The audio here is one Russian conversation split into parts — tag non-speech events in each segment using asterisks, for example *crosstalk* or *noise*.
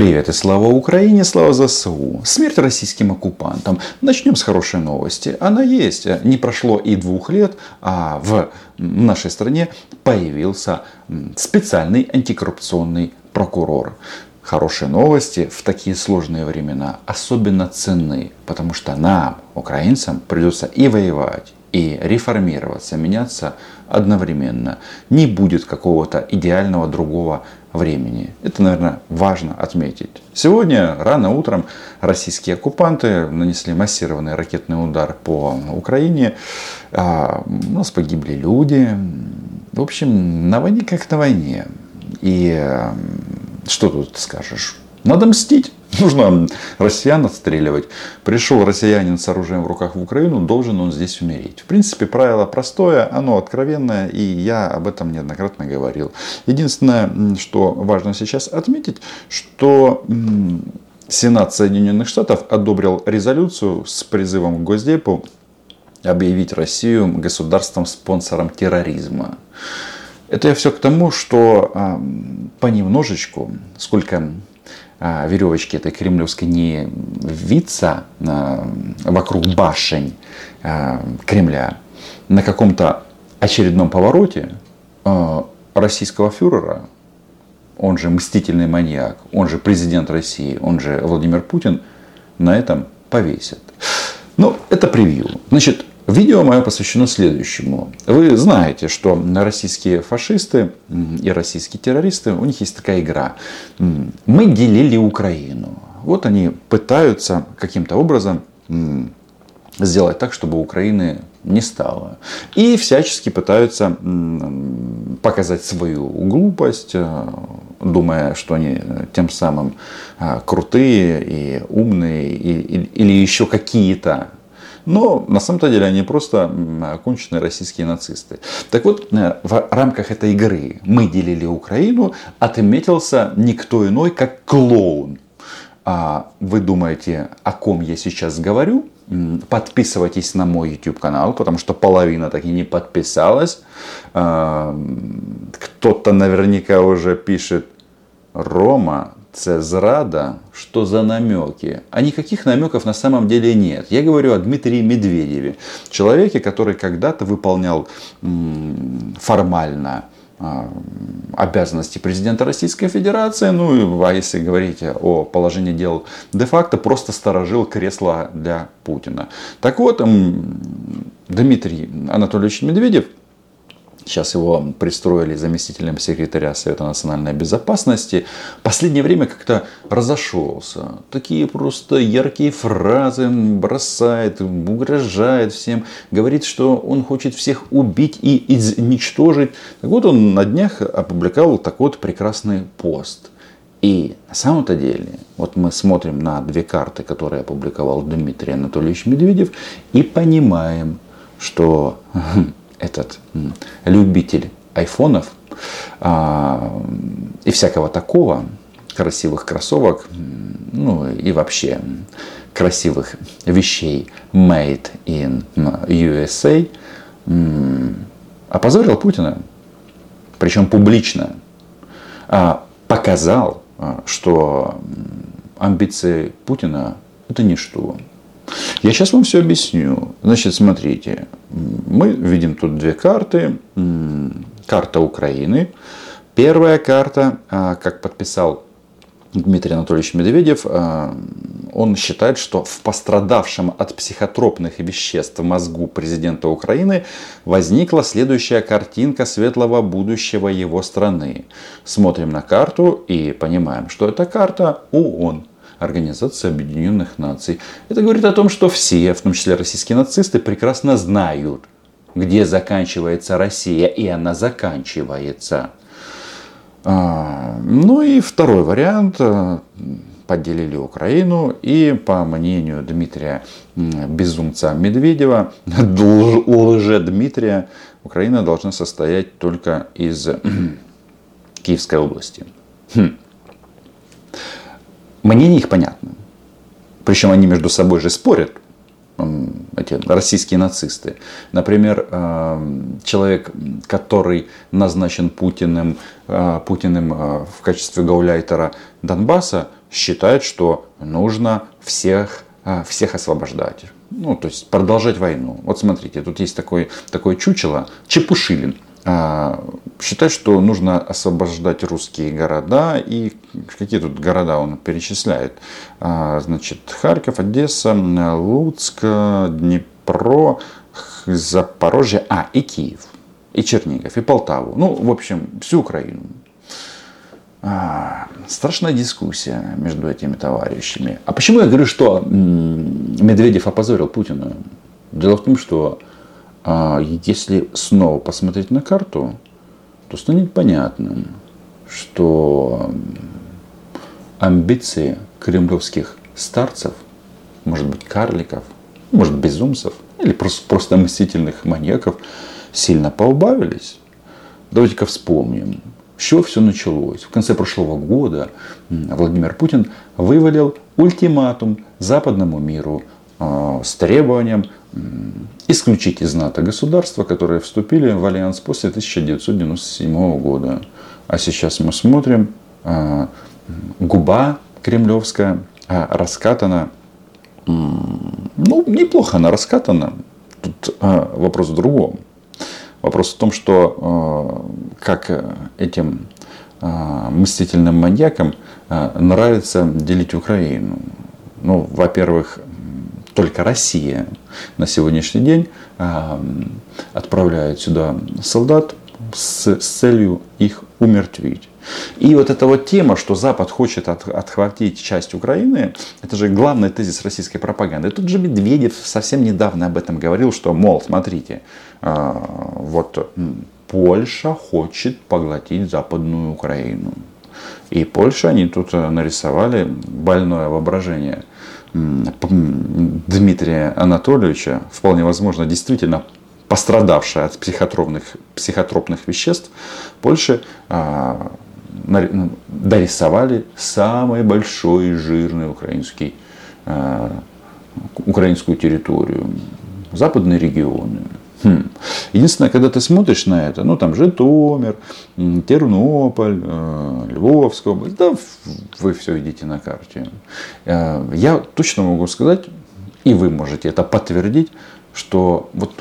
Привет и слава Украине, слава ЗСУ. Смерть российским оккупантам. Начнем с хорошей новости. Она есть. Не прошло и двух лет, а в нашей стране появился специальный антикоррупционный прокурор. Хорошие новости в такие сложные времена особенно ценны, потому что нам, украинцам, придется и воевать, и реформироваться, меняться одновременно. Не будет какого-то идеального другого времени. Это, наверное, важно отметить. Сегодня рано утром российские оккупанты нанесли массированный ракетный удар по Украине. А, у нас погибли люди. В общем, на войне как на войне. И что тут скажешь? Надо мстить. Нужно россиян отстреливать. Пришел россиянин с оружием в руках в Украину, должен он здесь умереть. В принципе, правило простое, оно откровенное, и я об этом неоднократно говорил. Единственное, что важно сейчас отметить, что Сенат Соединенных Штатов одобрил резолюцию с призывом к Госдепу объявить Россию государством-спонсором терроризма. Это я все к тому, что понемножечку, сколько веревочки этой кремлевской не виться а, вокруг башень а, Кремля, на каком-то очередном повороте российского фюрера, он же мстительный маньяк, он же президент России, он же Владимир Путин, на этом повесят. Ну, это превью. Значит, Видео мое посвящено следующему. Вы знаете, что российские фашисты и российские террористы, у них есть такая игра. Мы делили Украину. Вот они пытаются каким-то образом сделать так, чтобы Украины не стало. И всячески пытаются показать свою глупость, э, думая, что они тем самым э, крутые и умные или еще какие-то но на самом-то деле они просто оконченные российские нацисты. Так вот, э, в рамках этой игры «Мы делили Украину» отметился никто иной, как клоун. А вы думаете, о ком я сейчас говорю? Подписывайтесь на мой YouTube канал, потому что половина так и не подписалась. А, кто-то наверняка уже пишет, Рома, це зрада, что за намеки? А никаких намеков на самом деле нет. Я говорю о Дмитрии Медведеве, человеке, который когда-то выполнял формально а, обязанности президента Российской Федерации, ну а если говорить о положении дел де-факто, просто сторожил кресло для Путина. Так вот, Дмитрий Анатольевич Медведев – Сейчас его пристроили заместителем секретаря Совета национальной безопасности. Последнее время как-то разошелся. Такие просто яркие фразы бросает, угрожает всем. Говорит, что он хочет всех убить и изничтожить. Так вот он на днях опубликовал такой вот прекрасный пост. И на самом-то деле, вот мы смотрим на две карты, которые опубликовал Дмитрий Анатольевич Медведев, и понимаем, что *laughs* этот любитель айфонов а, и всякого такого, красивых кроссовок, ну и вообще красивых вещей made in USA, опозорил Путина, причем публично, а, показал, а, что амбиции Путина это ничто. Я сейчас вам все объясню. Значит, смотрите, мы видим тут две карты. Карта Украины. Первая карта, а, как подписал Дмитрий Анатольевич Медведев, а, он считает, что в пострадавшем от психотропных веществ мозгу президента Украины возникла следующая картинка светлого будущего его страны. Смотрим на карту и понимаем, что это карта ООН. Организации Объединенных Наций. Это говорит о том, что все, в том числе российские нацисты, прекрасно знают, где заканчивается Россия, и она заканчивается. А, ну и второй вариант. Э, поделили Украину. И по мнению Дмитрия Безумца Медведева, *laughs* лже Дмитрия, Украина должна состоять только из *clears throat* Киевской области. Хм. Мнения их понятны. Причем они между собой же спорят. эти российские нацисты. Например, человек, который назначен Путиным, Путиным в качестве гауляйтера Донбасса, считает, что нужно всех, всех освобождать. Ну, то есть продолжать войну. Вот смотрите, тут есть такой, такое чучело, Чепушилин – а, считает, что нужно освобождать русские города. И какие тут города он перечисляет? А, значит, Харьков, Одесса, Луцк, Днепро, Запорожье, а, и Киев, и Чернигов, и Полтаву. Ну, в общем, всю Украину. А, страшная дискуссия между этими товарищами. А почему я говорю, что Медведев опозорил Путина? Дело в том, что если снова посмотреть на карту, то станет понятным, что амбиции кремлевских старцев, может быть карликов, может безумцев, или просто, просто мстительных маньяков сильно поубавились. Давайте-ка вспомним, с чего все началось. В конце прошлого года Владимир Путин вывалил ультиматум западному миру а, с требованием исключить из НАТО государства, которые вступили в альянс после 1997 года. А сейчас мы смотрим, а, губа кремлевская а, раскатана, ну, неплохо она раскатана. Тут вопрос в другом. Вопрос в том, что как этим мстительным маньякам нравится делить Украину. Ну, во-первых, только Россия на сегодняшний день а, отправляет сюда солдат с, с целью их умертвить. И вот эта вот тема, что Запад хочет от, отхватить часть Украины, это же главный тезис российской пропаганды. Тут же Медведев совсем недавно об этом говорил, что, мол, смотрите, а, вот Польша хочет поглотить Западную Украину. И Польша, они тут нарисовали больное воображение – Дмитрия Анатольевича, вполне возможно, действительно пострадавшая от психотропных, психотропных веществ, Польше а, ну, дорисовали самый большой жирный украинский, а, украинскую территорию, западные регионы. Хм. Единственное, когда ты смотришь на это, ну там Житомир, Тернополь, э, Львовская область, да вы все видите на карте. Э, я точно могу сказать, и вы можете это подтвердить, что вот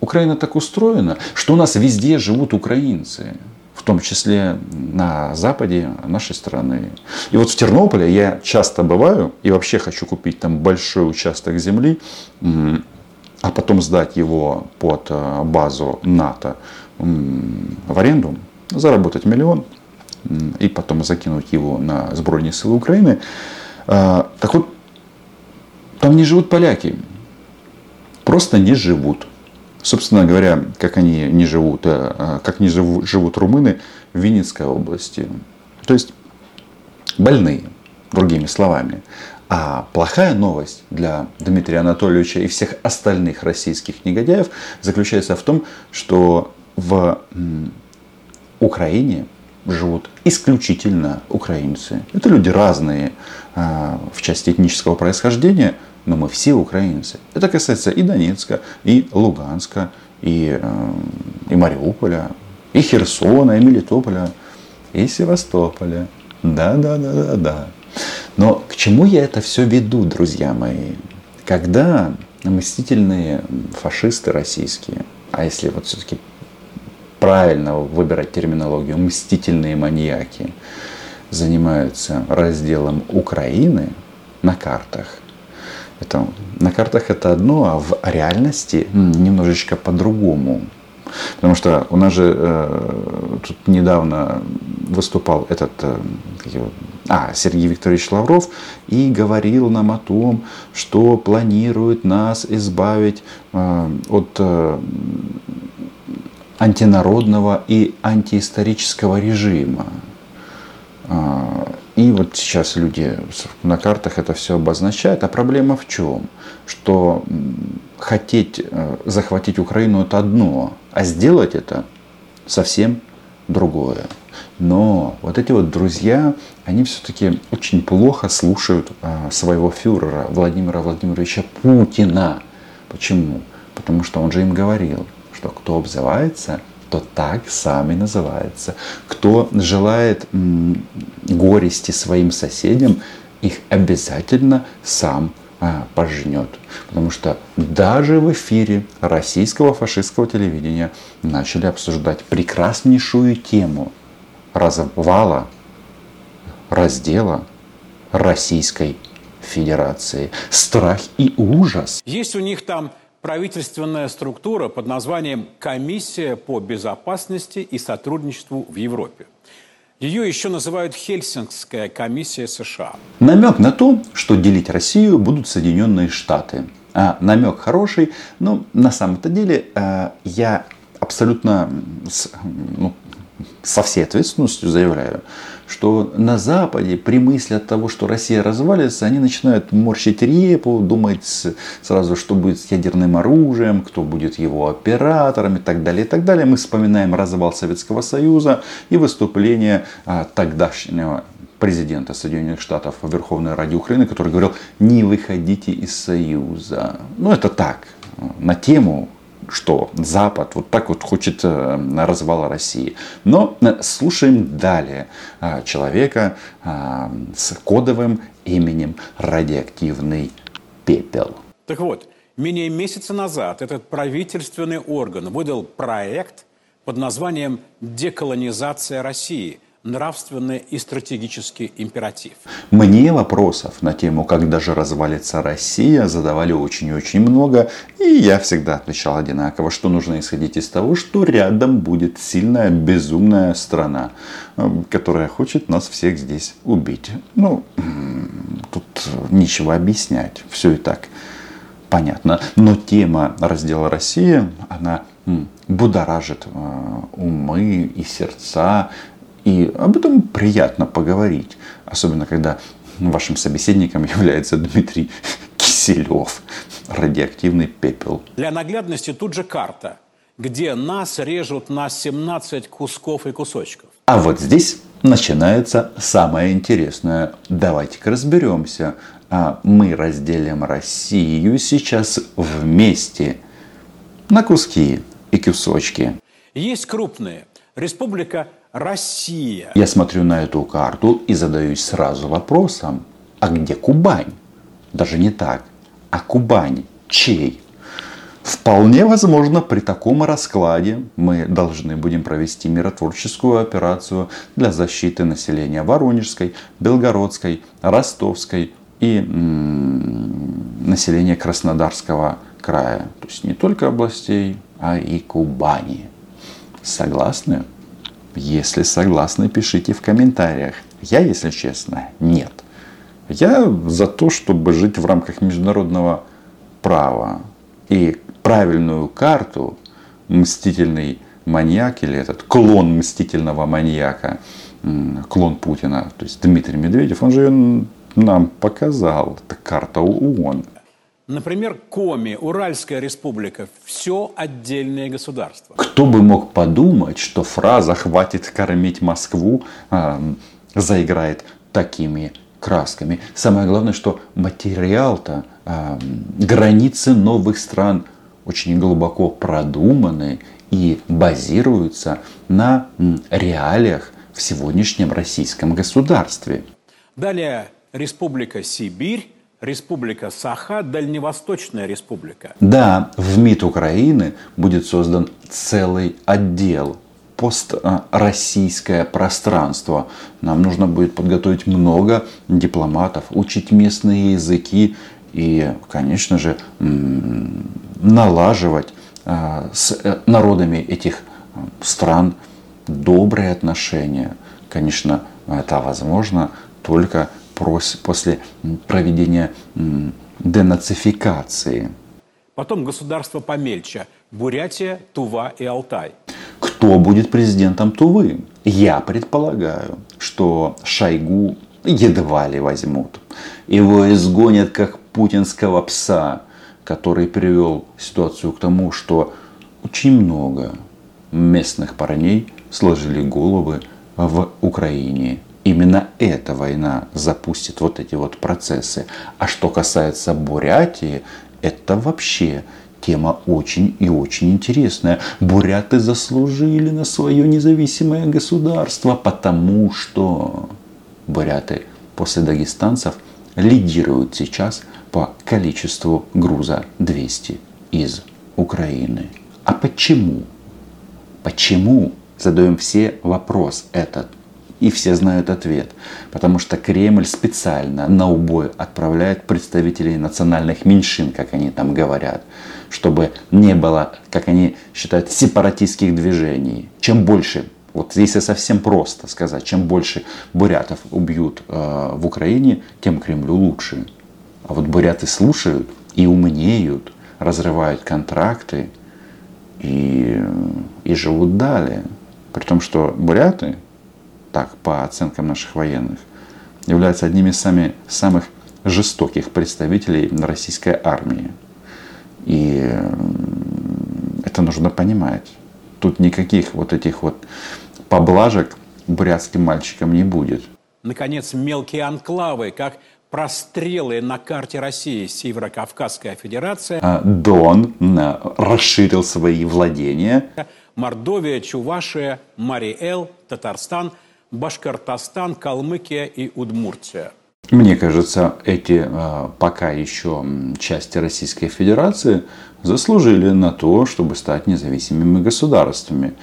Украина так устроена, что у нас везде живут украинцы в том числе на западе нашей страны. И вот в Тернополе я часто бываю и вообще хочу купить там большой участок земли а потом сдать его под э, базу НАТО в аренду, заработать миллион и потом закинуть его на сбройные силы Украины. Э, так вот, там не живут поляки. Просто не живут. Собственно говоря, как они не живут, э, как не живут, живут румыны в Винницкой области. То есть больные, другими словами. А плохая новость для Дмитрия Анатольевича и всех остальных российских негодяев заключается в том, что в Украине живут исключительно украинцы. Это люди разные а, в части этнического происхождения, но мы все украинцы. Это касается и Донецка, и Луганска, и, э, и Мариуполя, и Херсона, и Мелитополя, и Севастополя. Да, да, да, да, да. Но к чему я это все веду, друзья мои? Когда мстительные фашисты российские, а если вот все-таки правильно выбирать терминологию, мстительные маньяки, занимаются разделом Украины на картах, это, на картах это одно, а в реальности немножечко по-другому. Потому что у нас же э, тут недавно выступал этот э, а, Сергей Викторович Лавров и говорил нам о том, что планирует нас избавить э, от э, антинародного и антиисторического режима. Э, и вот сейчас люди на картах это все обозначают. А проблема в чем? Что хотеть э, захватить Украину это одно, а сделать это совсем другое. Но вот эти вот друзья, они все-таки очень плохо слушают а, своего фюрера Владимира Владимировича Путина. Почему? Потому что он же им говорил, что кто обзывается, то так сам и называется. Кто желает горести своим соседям, их обязательно сам пожнет. Потому что даже в эфире российского фашистского телевидения начали обсуждать прекраснейшую тему развала, раздела Российской Федерации. Страх и ужас. Есть у них там правительственная структура под названием «Комиссия по безопасности и сотрудничеству в Европе». Ее еще называют Хельсинкская комиссия США. Намек на то, что делить Россию будут Соединенные Штаты. А намек хороший, но на самом-то деле э, я абсолютно ну, со всей ответственностью заявляю, что на Западе при мысли от того, что Россия развалится, они начинают морщить репу, думать сразу, что будет с ядерным оружием, кто будет его оператором и так далее, и так далее. Мы вспоминаем развал Советского Союза и выступление а, тогдашнего президента Соединенных Штатов в Верховной Раде Украины, который говорил, не выходите из Союза. Ну, это так, на тему что Запад вот так вот хочет э, развала России. Но э, слушаем далее э, человека с кодовым именем радиоактивный пепел. Так вот, менее месяца назад этот правительственный орган выдал проект под названием «Деколонизация России», нравственный и стратегический императив. Мне вопросов на тему, когда же развалится Россия, задавали очень и очень много. И я всегда отвечал одинаково, что нужно исходить из того, что рядом будет сильная, безумная страна, э, которая хочет нас всех здесь убить. Ну, тут нечего объяснять. Все и так понятно. Но тема раздела России, она будоражит э, умы и сердца и об этом приятно поговорить. Особенно, когда вашим собеседником является Дмитрий Киселев, радиоактивный пепел. Для наглядности тут же карта, где нас режут на 17 кусков и кусочков. А вот здесь начинается самое интересное. Давайте-ка разберемся. А мы разделим Россию сейчас вместе на куски и кусочки. Есть крупные. Республика Россия. Я смотрю на эту карту и задаюсь сразу вопросом, а где Кубань? Даже не так, а Кубань чей? Вполне возможно, при таком раскладе мы должны будем провести миротворческую операцию для защиты населения Воронежской, Белгородской, Ростовской и м- населения Краснодарского края. То есть не только областей, а и Кубани. Согласны? Если согласны, пишите в комментариях. Я, если честно, нет. Я за то, чтобы жить в рамках международного права. И правильную карту мстительный маньяк или этот клон мстительного маньяка, клон Путина, то есть Дмитрий Медведев, он же нам показал. Это карта ООН. Например, Коми, Уральская республика, все отдельное государство. Кто бы мог подумать, что фраза «хватит кормить Москву» э, заиграет такими красками. Самое главное, что материал-то, э, границы новых стран очень глубоко продуманы и базируются на реалиях в сегодняшнем российском государстве. Далее Республика Сибирь Республика Саха, Дальневосточная республика. Да, в МИД Украины будет создан целый отдел построссийское пространство. Нам нужно будет подготовить много дипломатов, учить местные языки и, конечно же, налаживать а, с э, народами этих стран добрые отношения. Конечно, это возможно только после проведения денацификации. Потом государство помельче. Бурятия, Тува и Алтай. Кто будет президентом Тувы? Я предполагаю, что Шойгу едва ли возьмут. Его изгонят как путинского пса, который привел ситуацию к тому, что очень много местных парней сложили головы в Украине именно эта война запустит вот эти вот процессы. А что касается Бурятии, это вообще тема очень и очень интересная. Буряты заслужили на свое независимое государство, потому что буряты после дагестанцев лидируют сейчас по количеству груза 200 из Украины. А почему? Почему? Задаем все вопрос этот. И все знают ответ. Потому что Кремль специально на убой отправляет представителей национальных меньшин, как они там говорят, чтобы не было, как они считают, сепаратистских движений. Чем больше, вот если совсем просто сказать, чем больше бурятов убьют э, в Украине, тем Кремлю лучше. А вот буряты слушают и умнеют, разрывают контракты и, и живут далее. При том, что буряты так, по оценкам наших военных, являются одними из самых, самых жестоких представителей российской армии. И это нужно понимать. Тут никаких вот этих вот поблажек бурятским мальчикам не будет. Наконец, мелкие анклавы, как прострелы на карте России Северо-Кавказская Федерация. А Дон расширил свои владения. Мордовия, Чувашия, Мариэл, Татарстан – Башкортостан, Калмыкия и Удмуртия. Мне кажется, эти а, пока еще части Российской Федерации заслужили на то, чтобы стать независимыми государствами.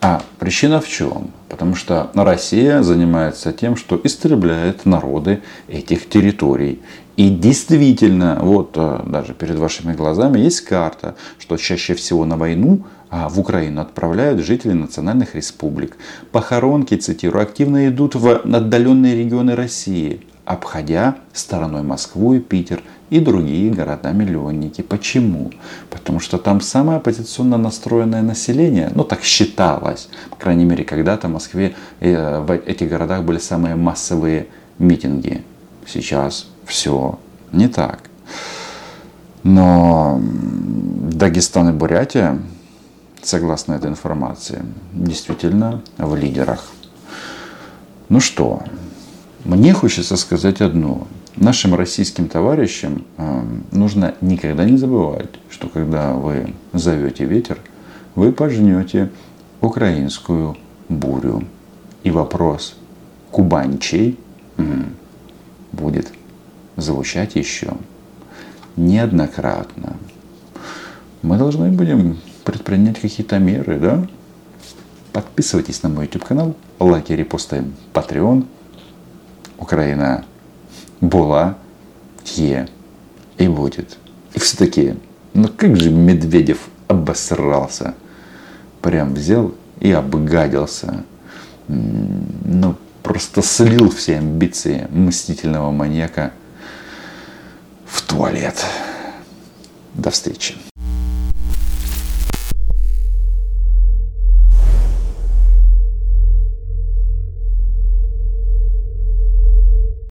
А причина в чем? Потому что Россия занимается тем, что истребляет народы этих территорий. И действительно, вот а, даже перед вашими глазами есть карта, что чаще всего на войну а в Украину отправляют жители национальных республик. Похоронки, цитирую, активно идут в отдаленные регионы России, обходя стороной Москву и Питер и другие города-миллионники. Почему? Потому что там самое оппозиционно настроенное население, ну так считалось, по крайней мере, когда-то в Москве э, в этих городах были самые массовые митинги. Сейчас все не так. Но Дагестан и Бурятия согласно этой информации, действительно в лидерах. Ну что, мне хочется сказать одно. Нашим российским товарищам э, нужно никогда не забывать, что когда вы зовете ветер, вы пожнете украинскую бурю. И вопрос кубанчей будет звучать еще неоднократно. Мы должны будем предпринять какие-то меры, да? Подписывайтесь на мой YouTube канал, лайки, репосты, Patreon. Украина была, е и будет. И все-таки, ну как же Медведев обосрался. Прям взял и обгадился. Ну, просто слил все амбиции мстительного маньяка в туалет. До встречи.